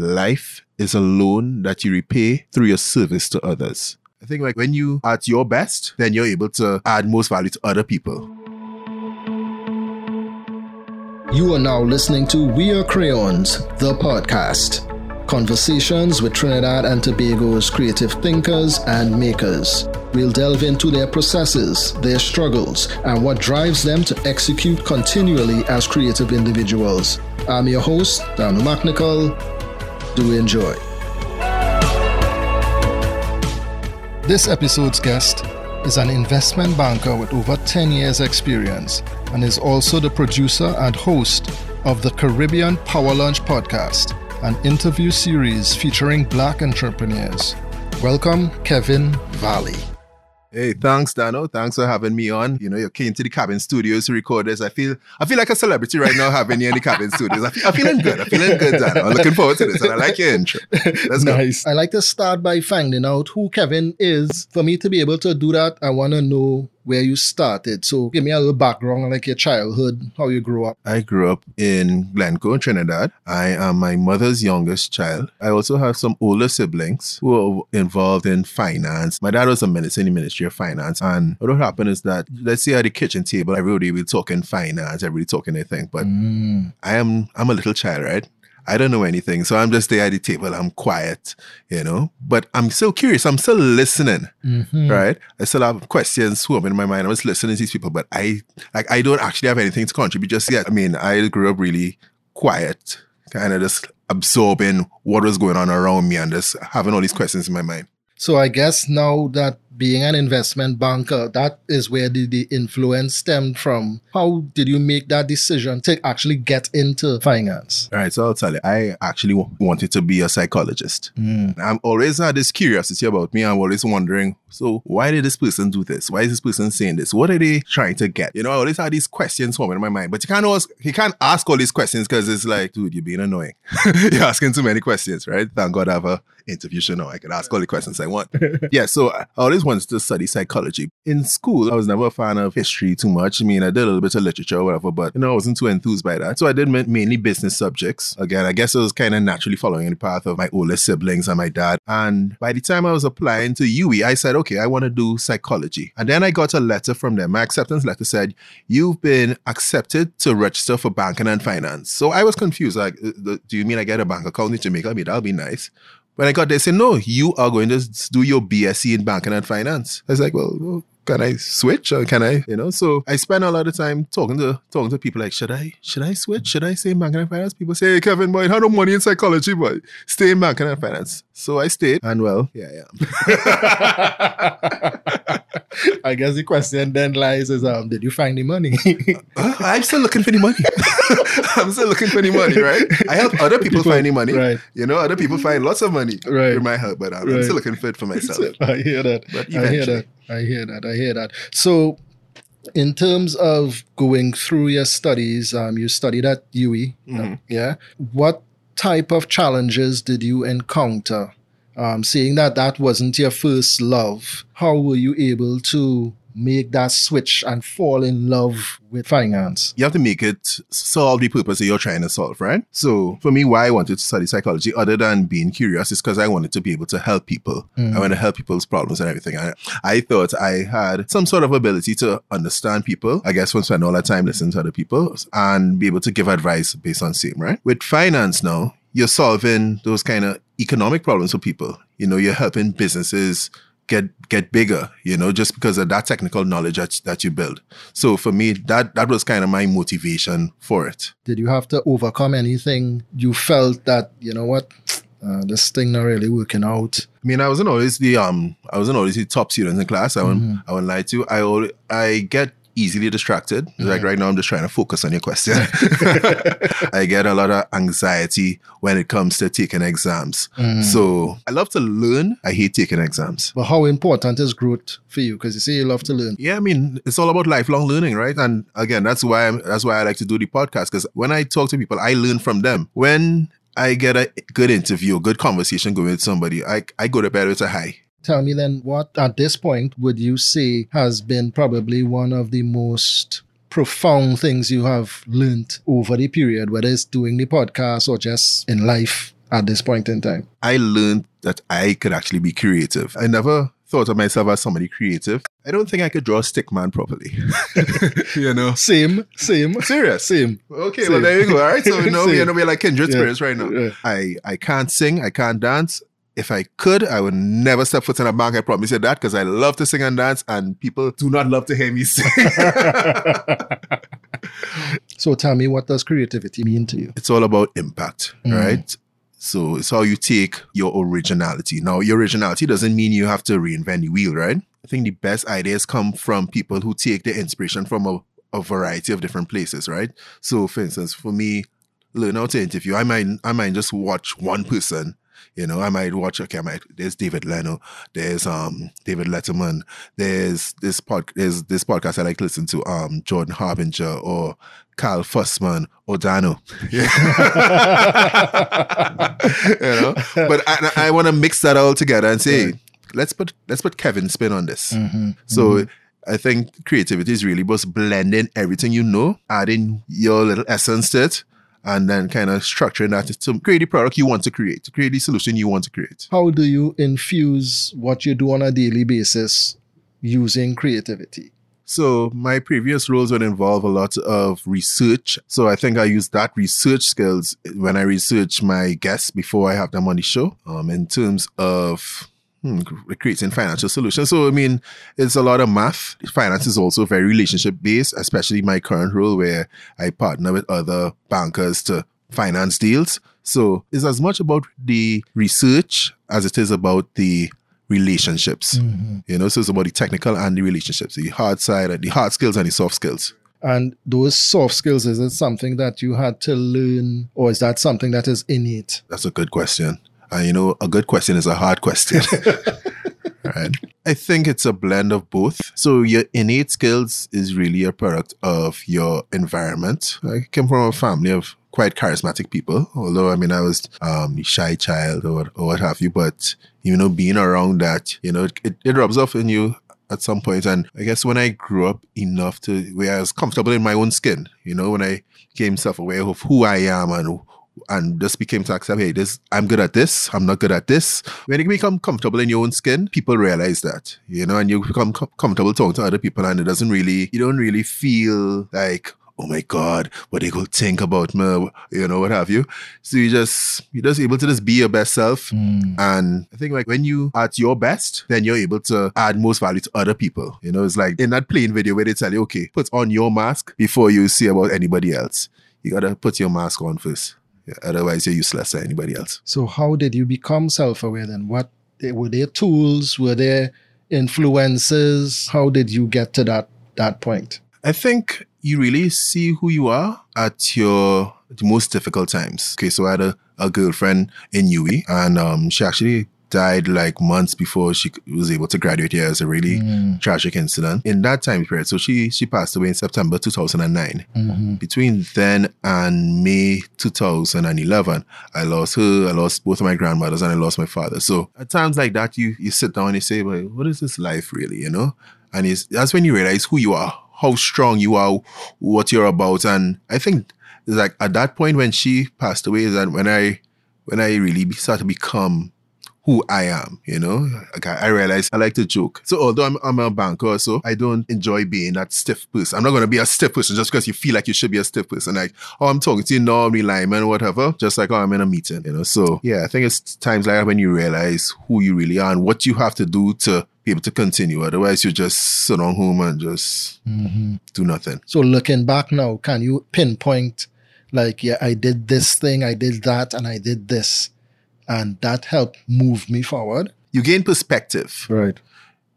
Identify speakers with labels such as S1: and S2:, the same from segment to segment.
S1: life is a loan that you repay through your service to others. I think like when you are at your best, then you're able to add most value to other people.
S2: You are now listening to We Are Crayons, the podcast. Conversations with Trinidad and Tobago's creative thinkers and makers. We'll delve into their processes, their struggles, and what drives them to execute continually as creative individuals. I'm your host, Danu McNichol. Do we enjoy. This episode's guest is an investment banker with over 10 years' experience and is also the producer and host of the Caribbean Power Lunch podcast an interview series featuring black entrepreneurs. Welcome, Kevin Valley.
S1: Hey, thanks, Dano. Thanks for having me on. You know, you came to the cabin studios to record this. I feel I feel like a celebrity right now having you in the cabin studios. I feel, I'm feeling good. I'm feeling good, Dano. I'm looking forward to this. And I like your intro. Let's
S2: nice. Go. I like to start by finding out who Kevin is. For me to be able to do that, I want to know where you started. So give me a little background, like your childhood, how you grew up.
S1: I grew up in Glencoe, Trinidad. I am my mother's youngest child. I also have some older siblings who are involved in finance. My dad was a minister in the Ministry of Finance. And what happened is that, let's say at the kitchen table, everybody will talking finance, everybody talking anything. But mm. I am, I'm a little child, right? I don't know anything. So I'm just there at the table. I'm quiet, you know, but I'm still curious. I'm still listening, mm-hmm. right? I still have questions swarming in my mind. I was listening to these people, but I, like, I don't actually have anything to contribute just yet. I mean, I grew up really quiet, kind of just absorbing what was going on around me and just having all these questions in my mind.
S2: So I guess now that being an investment banker, that is where the, the influence stemmed from. How did you make that decision to actually get into finance?
S1: All right, so I'll tell you, I actually w- wanted to be a psychologist. Mm. I'm always had this curiosity about me. I'm always wondering, so why did this person do this? Why is this person saying this? What are they trying to get? You know, I always had these questions forming in my mind, but you can't always, you can't ask all these questions because it's like, dude, you're being annoying. you're asking too many questions, right? Thank God I have a interview show now. I can ask all the questions I want. yeah, so I always wanted to study psychology. In school, I was never a fan of history too much. I mean, I did a little bit of literature or whatever, but you know, I wasn't too enthused by that. So I did mainly business subjects. Again, I guess I was kind of naturally following the path of my older siblings and my dad. And by the time I was applying to UWI, I said, okay, I want to do psychology. And then I got a letter from them. My acceptance letter said, you've been accepted to register for banking and finance. So I was confused. Like, uh, do you mean I get a bank account in Jamaica? I mean, that'll be nice. When I got there, they said, no, you are going to do your BSc in banking and finance. I was like, well, can I switch or can I, you know? So I spend a lot of time talking to talking to people like, should I should I switch? Should I stay in banking and finance? People say, hey, Kevin, boy, how do money in psychology, but stay in banking and finance. So I stayed, and well, yeah,
S2: yeah. I guess the question then lies is, um, did you find the money?
S1: uh, I'm still looking for the money. I'm still looking for the money, right? I help other people, people find the money. Right. You know, other people find lots of money right. through my help, but um, right. I'm still looking for it for myself.
S2: I hear that. But I hear that. I hear that. I hear that. So, in terms of going through your studies, um, you studied at UWI, mm-hmm. yeah. What type of challenges did you encounter? Um, seeing that that wasn't your first love, how were you able to make that switch and fall in love with finance.
S1: You have to make it solve the purpose that you're trying to solve, right? So for me, why I wanted to study psychology, other than being curious, is because I wanted to be able to help people. Mm. I want to help people's problems and everything. I, I thought I had some sort of ability to understand people, I guess, from spending all that time listening to other people and be able to give advice based on same, right? With finance now, you're solving those kind of economic problems for people. You know, you're helping businesses get get bigger, you know, just because of that technical knowledge that, that you build. So for me, that that was kind of my motivation for it.
S2: Did you have to overcome anything you felt that, you know what, uh, this thing not really working out?
S1: I mean, I wasn't always the um, I wasn't always the top student in class. I won't, mm-hmm. I won't lie to you. I I get easily distracted. Mm-hmm. Like right now, I'm just trying to focus on your question. I get a lot of anxiety when it comes to taking exams. Mm. So I love to learn. I hate taking exams.
S2: But how important is growth for you? Because you say you love to learn.
S1: Yeah, I mean, it's all about lifelong learning, right? And again, that's why I'm, that's why I like to do the podcast. Because when I talk to people, I learn from them. When I get a good interview, a good conversation going with somebody, I, I go to bed with a high.
S2: Tell me then, what at this point would you say has been probably one of the most profound things you have learned over the period, whether it's doing the podcast or just in life at this point in time?
S1: I learned that I could actually be creative. I never thought of myself as somebody creative. I don't think I could draw a stick man properly. you know?
S2: Same, same.
S1: Serious?
S2: Same.
S1: Okay,
S2: Same.
S1: well there you go. All right. So you know, you know we're like kindred
S2: Yeah.
S1: spirits right now.
S2: Yeah.
S1: I, I can't sing, I can't dance. If I could, I would never step foot in a bank. I promise you that because I love to sing and dance, and people do not love to hear me sing.
S2: So tell me, what does creativity mean to you?
S1: it's all about impact,
S2: Mm.
S1: right? So it's how you take your originality. Now, your originality doesn't mean you have to reinvent the wheel, right? I think the best ideas come from people who take their inspiration from a, a variety of different places, right? So, for instance, for me, learn how to interview, I might I might just watch one person. You know, I might watch. Okay, I might. There's David Leno. There's um David Letterman. There's this pod. There's this podcast I like to listen to. Um, Jordan Harbinger or Cal Fussman or Dano. you know, but I, I want to mix that all together and say,
S2: Right.
S1: let's put let's put Kevin spin on this.
S2: Mm-hmm.
S1: So I think creativity is really just blending everything you know, adding your little essence to it, and then kind of structuring that to create the product you want to create, to create the solution you want to create.
S2: how do you infuse what you do on a daily basis using creativity?
S1: So my previous roles would involve a lot of research. So I think I use that research skills when I research my guests before I have them on the show. Um, in terms of hmm, creating financial solutions. So I mean, it's a lot of math. Finance is also very relationship based, especially my current role where I partner with other bankers to finance deals. So it's as much about the research as it is about the relationships. You know, so it's about the technical and the relationships, the hard side, the hard skills and the soft skills.
S2: And those soft skills, is it something that you had to learn, or is that something that is innate?
S1: That's a good question. And you know, a good question is a hard question. right. I think it's a blend of both. So your innate skills is really a product of your environment. I came from a family of quite charismatic people, although I mean I was um the shy child or, or what have you, but you know, being around that, you know, it, it rubs off in you at some point. And I guess when I grew up enough to where I was comfortable in my own skin, you know, when I became self-aware of who I am and and just became to accept, hey, this I'm good at this, I'm not good at this. When you become comfortable in your own skin, people realize that, you know, and you become com- comfortable talking to other people, and it doesn't really, you don't really feel like, oh my God, what they go think about me, you know, what have you. So you just you're just able to just be your best self. Hmm. And I think like when you at your best, then you're able to add most value to other people. You know, it's like in that plane video where they tell you, okay, put on your mask before you see about anybody else. You gotta put your mask on first. Otherwise you're useless to anybody else.
S2: So, how did you become self aware then? What were there tools? Were there influences? How did you get to that, that point?
S1: I think you really see who you are at your most difficult times. Okay, so I had a, a girlfriend in UWI and um, she actually died like months before she was able to graduate here. It was a really tragic incident. In that time period, so she she passed away in September 2009.
S2: Mm-hmm.
S1: Between then and May 2011, I lost her, I lost both of my grandmothers, and I lost my father. So at times like that, you you sit down and you say, well, what is this life really, you know? And it's, that's when you realize who you are, how strong you are, what you're about. And I think it's like at that point when she passed away is that when I when I really be- start to become who I am, you know. Like I, I realize I like to joke. So although I'm, I'm a banker, so I don't enjoy being that stiff person. I'm not gonna be a stiff person just because you feel like you should be a stiff person. Like, oh, I'm talking to you normally, lineman, whatever. Just like, oh, I'm in a meeting, you know. So yeah, I think it's times like that when you realize who you really are and what you have to do to be able to continue. Otherwise, you just sit on home and just mm-hmm. do nothing.
S2: So, looking back now, can you pinpoint, like, yeah, I did this thing, I did that, and I did this, and that helped move me forward?
S1: You gain perspective.
S2: Right.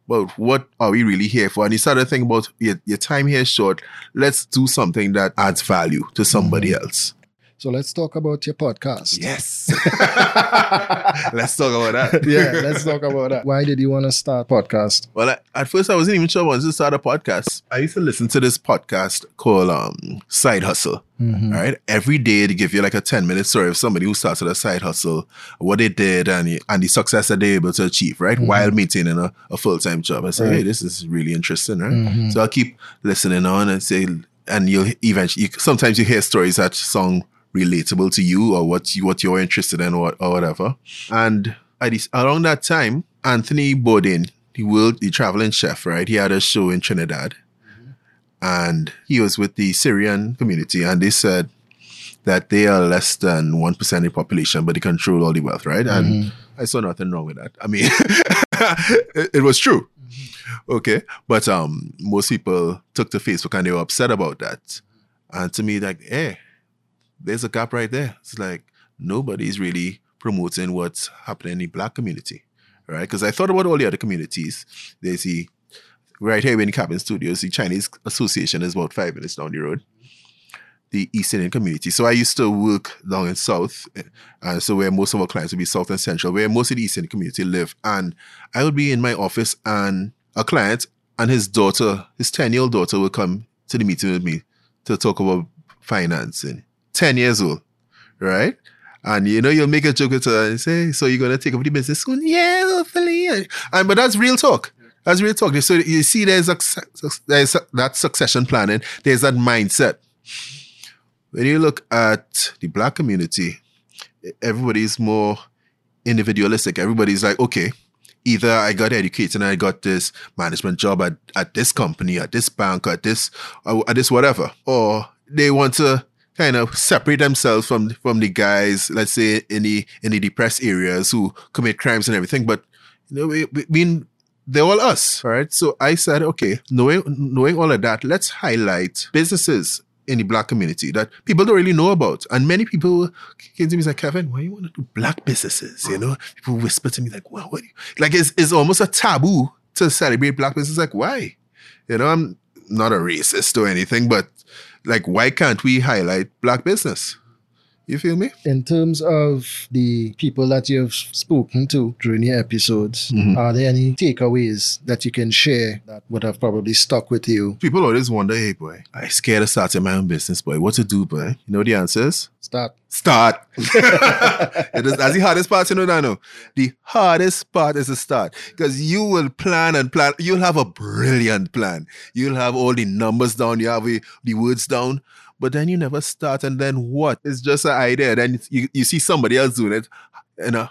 S1: Well, what are we really here for? And you start thinking about your, your time here is short. Let's do something that adds value to somebody mm-hmm. else.
S2: So, let's talk about your podcast.
S1: Yes. Let's talk about that.
S2: yeah, let's talk about that. Why did you want to start podcast?
S1: Well, I, at first I wasn't even sure I wanted to start a podcast. I used to listen to this podcast called um, Side Hustle.
S2: Mm-hmm.
S1: Right, every day they give you like a ten minute story of somebody who started a side hustle, what they did, and and the success that they're able to achieve. Right, while maintaining a, a full time job. I say,
S2: Right.
S1: hey, this is really interesting. Right, so I'll keep listening on and say, and you'll eventually you, sometimes you hear stories that sound relatable to you or what you what you're interested in or, or whatever. And at this, around that time, Anthony Bourdain, the world the traveling chef, right? He had a show in Trinidad. Mm-hmm. And he was with the Syrian community, and they said that they are less than 1% of the population, but they control all the wealth, right? And mm-hmm. I saw nothing wrong with that. I mean, it, it, was true. Mm-hmm. Okay. But um, most people took to Facebook and they were upset about that. And to me, like, hey, there's a gap right there. It's like nobody's really promoting what's happening in the black community, right? Because I thought about all the other communities. There's the right here in Cabin Studios, the Chinese Association is about five minutes down the road the East Indian community. So I used to work down in South, uh, so where most of our clients would be South and Central, where most of the East Indian community live. And I would be in my office, and a client and his daughter, his 10 year old daughter, would come to the meeting with me to talk about financing. 10 years old, right? And you know, you'll make a joke with her and say, So you're gonna take over the business soon? Yeah, hopefully. And but that's real talk. That's real talk. So you see, there's a, there's that succession planning, there's that mindset when you look at the black community, everybody's more individualistic. Everybody's like, okay, either I got educated and I got this management job at, at this company, at this bank, at this, uh, at this whatever, or they want to kind of separate themselves from from the guys, let's say in the in the depressed areas who commit crimes and everything. But you know, we, we mean they're all us, right? So I said, okay, knowing knowing all of that, let's highlight businesses in the black community that people don't really know about. And many people came to me and said, Kevin, why you want to do black businesses? You know, people whisper to me like, wow, what like it's, it's almost a taboo to celebrate black business. Like, why? You know, I'm not a racist or anything, but like, why can't we highlight black business? You feel me?
S2: In terms of the people that you've spoken to during the episodes, mm-hmm. are there any takeaways that you can share that would have probably stuck with you?
S1: People always wonder, hey boy, I scared of starting my own business, boy. What to do, boy? You know the answers?
S2: Start.
S1: Start. it is, that's the hardest part, you know, Dano. The hardest part is to start. Because you will plan and plan. You'll have a brilliant plan. You'll have all the numbers down, you have the, the words down but then you never start. And then what? It's just an idea. Then you, you see somebody else doing it, and uh,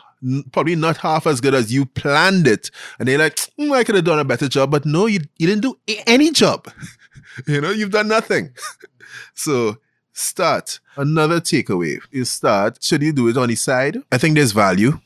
S1: probably not half as good as you planned it. And they're like, mm, I could have done a better job. But no, you, you didn't do any job. you know, you've done nothing. so start. Another takeaway is start. Should you do it on the side? I think there's value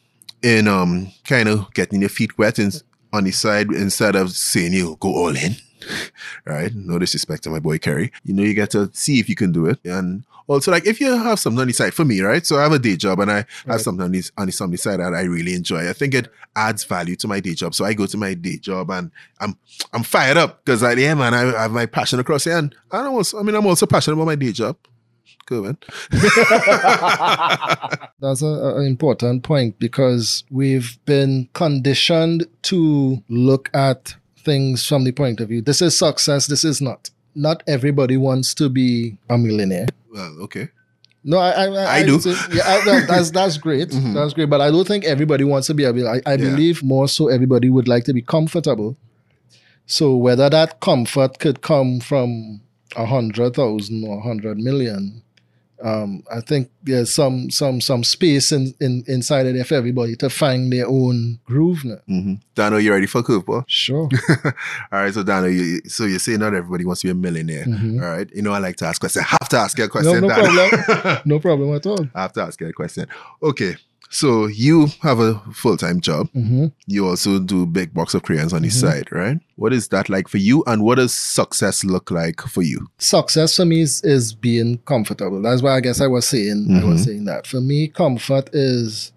S1: in um kind of getting your feet wet in, on the side instead of saying you go all in. right? No disrespect to my boy Kerry. You know, you get to see if you can do it. And also, like, if you have something on the side, for me, right? So I have a day job and I right. have something on the, on the, on side that I really enjoy. I think it adds value to my day job. So I go to my day job and I'm I'm fired up because I yeah, man, I, I, have my passion across here. And I don't also, I mean, I'm also passionate about my day job. Cool, man.
S2: That's an important point because we've been conditioned to look at things from the point of view. This is success. This is not. Not everybody wants to be a millionaire.
S1: Well, okay.
S2: No, I I, I,
S1: I do.
S2: Say, yeah, I, that's that's great. mm-hmm. That's great. But I don't think everybody wants to be a millionaire. I, I yeah. believe more so everybody would like to be comfortable. So whether that comfort could come from a hundred thousand or a hundred million, um, I think there's some some some space in, in inside of there for everybody to find their own groove now.
S1: Mm-hmm. Dano, you ready for Cooper?
S2: Sure.
S1: all right, so Dano, you, so you say not everybody wants to be a millionaire. Mm-hmm. All right, you know I like to ask questions. I have to ask you a question.
S2: No, no problem. no problem at all.
S1: I have to ask you a question. Okay, so you have a full time job. Mm-hmm. You also do big box of crayons on the mm-hmm. side, right? What is that like for you, and what does success look like for you?
S2: Success for me is, is being comfortable. That's why I guess I was saying mm-hmm. I was mm-hmm. saying that. For me, comfort is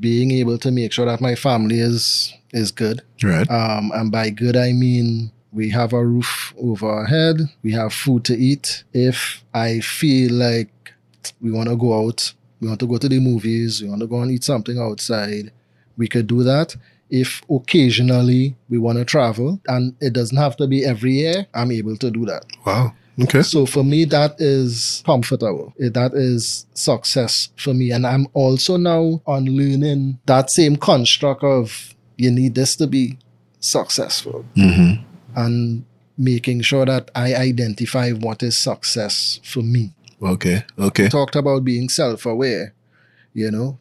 S2: being able to make sure that my family is is good.
S1: Right.
S2: Um, and by good I mean we have a roof over our head, we have food to eat. If I feel like we want to go out we want to go to the movies, we want to go and eat something outside, we could do that. If occasionally we want to travel, and it doesn't have to be every year, I'm able to do that.
S1: Wow. Okay.
S2: So for me, that is comfortable. That is success for me. And I'm also now on learning that same construct of you need this to be successful.
S1: Mm-hmm.
S2: And making sure that I identify what is success for me.
S1: Okay. Okay.
S2: Talked about being self aware, you know,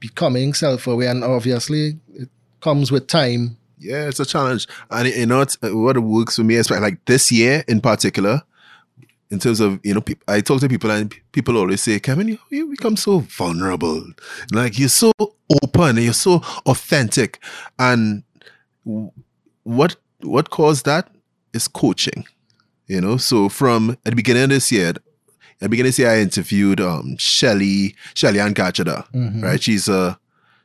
S2: becoming self aware. And obviously, it comes with time.
S1: Yeah, it's a challenge. And you know what, uh, what works for me, is like this year in particular, in terms of you know i talk to people and people always say kevin you, you become so vulnerable like you're so open and you're so authentic and what what caused that is coaching you know so from at the beginning of this year at the beginning of this year i interviewed um shelly shelly and Gachada, mm-hmm. right she's a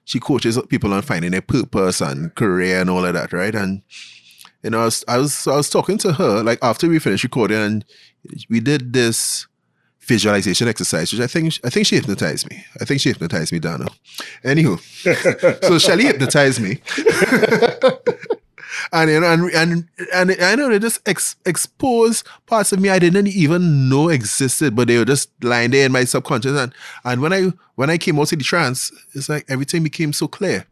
S1: she coaches people on finding their purpose and career and all of that right and you know, I was, I was I was talking to her like after we finished recording, and we did this visualization exercise, which I think I think she hypnotized me. I think she hypnotized me, Dano. Anywho, so Shelly hypnotized me. and you know, and and and I know they just ex- expose parts of me I didn't even know existed, but they were just lying there in my subconscious. And and when I when I came out of the trance, it's like everything became so clear.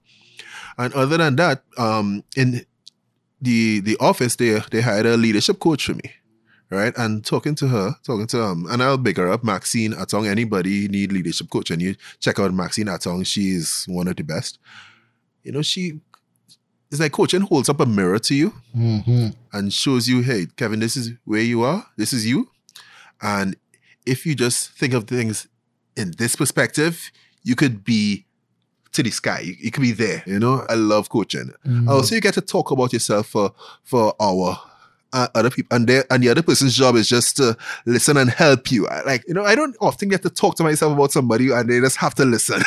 S1: And other than that, um, in the the office they they hired a leadership coach for me right and talking to her talking to um and i'll big her up maxine atong anybody need leadership coach and you check out maxine atong she's one of the best you know she it's like coaching holds up a mirror to you mm-hmm. and shows you hey kevin this is where you are this is you and if you just think of things in this perspective you could be to the sky. You, you can be there. You know, I love coaching. Mm-hmm. Also, you get to talk about yourself for for hour uh, other people and they and the other person's job is just to listen and help you like you know i don't often get to talk to myself about somebody and they just have to listen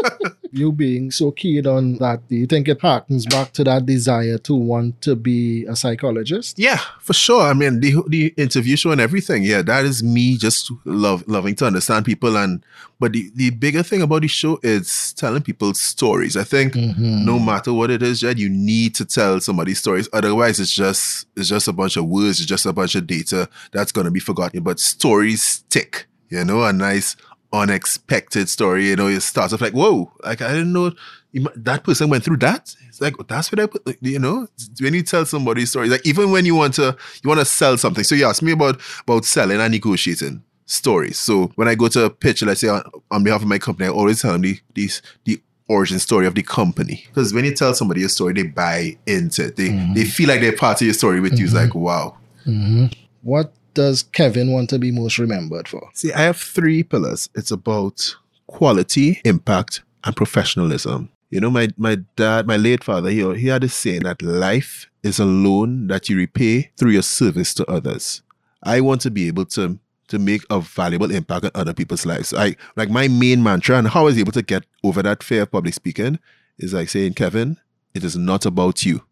S2: you being so keen on that do you think it harkens back to that desire to want to be a psychologist
S1: yeah for sure i mean the, the interview show and everything yeah that is me just love loving to understand people and but the, the bigger thing about the show is telling people stories i think mm-hmm. no matter what it is Jed, you need to tell somebody stories otherwise it's just it's just a bunch of words, it's just a bunch of data that's going to be forgotten. But stories stick, you know, a nice unexpected story. You know, it starts off like, whoa, like I didn't know that person went through that. It's like that's what I put. You know, when you tell somebody stories, like even when you want to you want to sell something. So you ask me about about selling and negotiating stories. So when I go to a pitch, let's say on, on behalf of my company, I always tell them the these the origin story of the company. Because when you tell somebody a story, they buy into it. They mm-hmm. they feel like they're part of your story with mm-hmm. you. It's like, wow.
S2: Mm-hmm. What does Kevin want to be most remembered for?
S1: See, I have three pillars. It's about quality, impact, and professionalism. You know, my my dad, my late father, he, he had a saying that life is a loan that you repay through your service to others. I want to be able to to make a valuable impact on other people's lives. I like my main mantra and how I was able to get over that fear of public speaking is like saying, Kevin, it is not about you.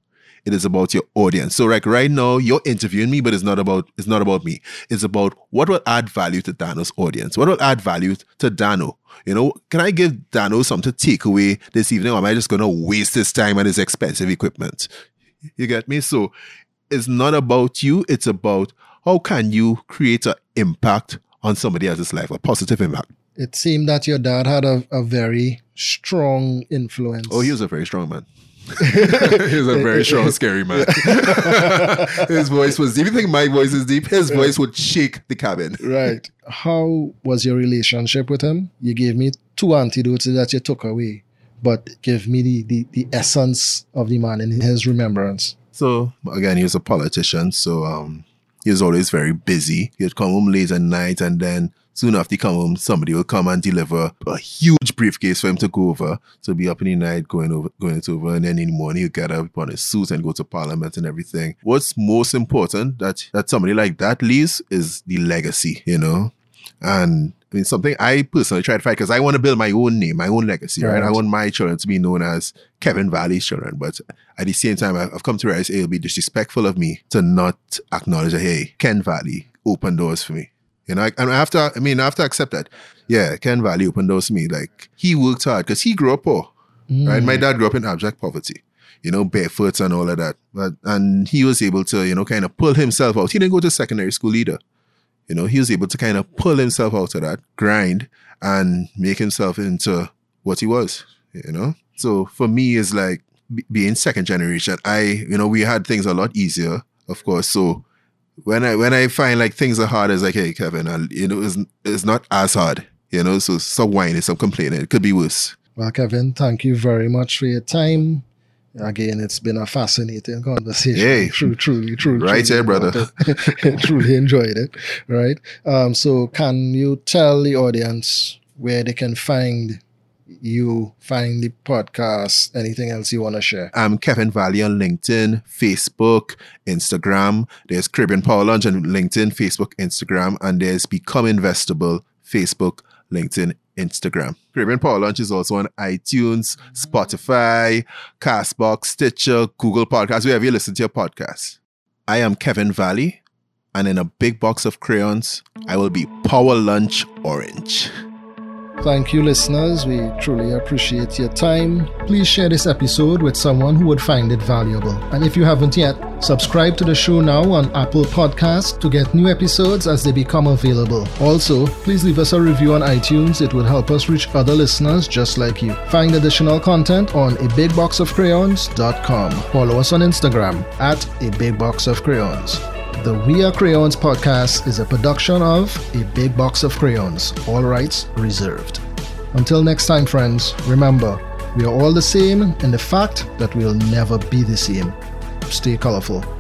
S1: It is about your audience. So like right now, you're interviewing me, but it's not about it's not about me. It's about what will add value to Dano's audience. What will add value to Dano? You know, can I give Dano something to take away this evening, or am I just gonna waste his time and his expensive equipment? You get me? So it's not about you, it's about how can you create an impact on somebody else's life, a positive impact?
S2: It seemed that your dad had a, a very strong influence.
S1: Oh, he was a very strong man. he was a very strong, scary man. his voice was deep. You think my voice is deep? His voice would shake the cabin.
S2: right. How was your relationship with him? You gave me two antidotes that you took away, but give me the, the, the essence of the man in his remembrance.
S1: So again, he was a politician. So um, he was always very busy. He'd come home late at night and then soon after he come home, somebody will come and deliver a huge briefcase for him to go over. So be up in the night going over going it over and then in the morning he'll get up on his suit and go to parliament and everything. What's most important that that somebody like that leaves is the legacy, you know? And I mean, something I personally try to fight because I want to build my own name, my own legacy, right. right? I want my children to be known as Kevin Valley's children. But at the same time, I've come to realize it will be disrespectful of me to not acknowledge that, hey, Ken Valley opened doors for me. You know, and I have to, I mean, I have to accept that. Yeah, Ken Valley opened doors for me. Like, he worked hard because he grew up poor, mm. right? My dad grew up in abject poverty you know, barefoot and all of that. But and he was able to, you know, kind of pull himself out. He didn't go to secondary school either. You know, he was able to kind of pull himself out of that grind and make himself into what he was, you know? So for me, it's like being second generation. I, you know, we had things a lot easier, of course. So when I when I find like things are hard, it's like, hey, Kevin, and you know, it's it's not as hard. You know, so stop whining, stop complaining. It could be worse.
S2: Well, Kevin, thank you very much for your time. Again, it's been a fascinating conversation.
S1: Hey,
S2: true, truly, truly,
S1: right
S2: truly
S1: here, brother.
S2: truly enjoyed it. Right. Um, so, can you tell the audience where they can find you, find the podcast, anything else you want to share?
S1: I'm Kevin Valley on LinkedIn, Facebook, Instagram. There's Caribbean Power Lunch on LinkedIn, Facebook, Instagram, and there's Become Investable, Facebook, LinkedIn, Instagram. Caribbean Power Lunch is also on iTunes, Spotify, Castbox, Stitcher, Google Podcasts, wherever you listen to your podcast. I am Kevin Valley, and in a big box of crayons, I will be Power Lunch Orange.
S2: Thank you, listeners. We truly appreciate your time. Please share this episode with someone who would find it valuable. And if you haven't yet, subscribe to the show now on Apple Podcasts to get new episodes as they become available. Also, please leave us a review on iTunes. It will help us reach other listeners just like you. Find additional content on a bigboxofcrayons.com. Follow us on Instagram at a big box of crayons. The We Are Crayons podcast is a production of A Big Box of Crayons, all rights reserved. Until next time, friends, remember, we are all the same in the fact that we'll never be the same. Stay colorful.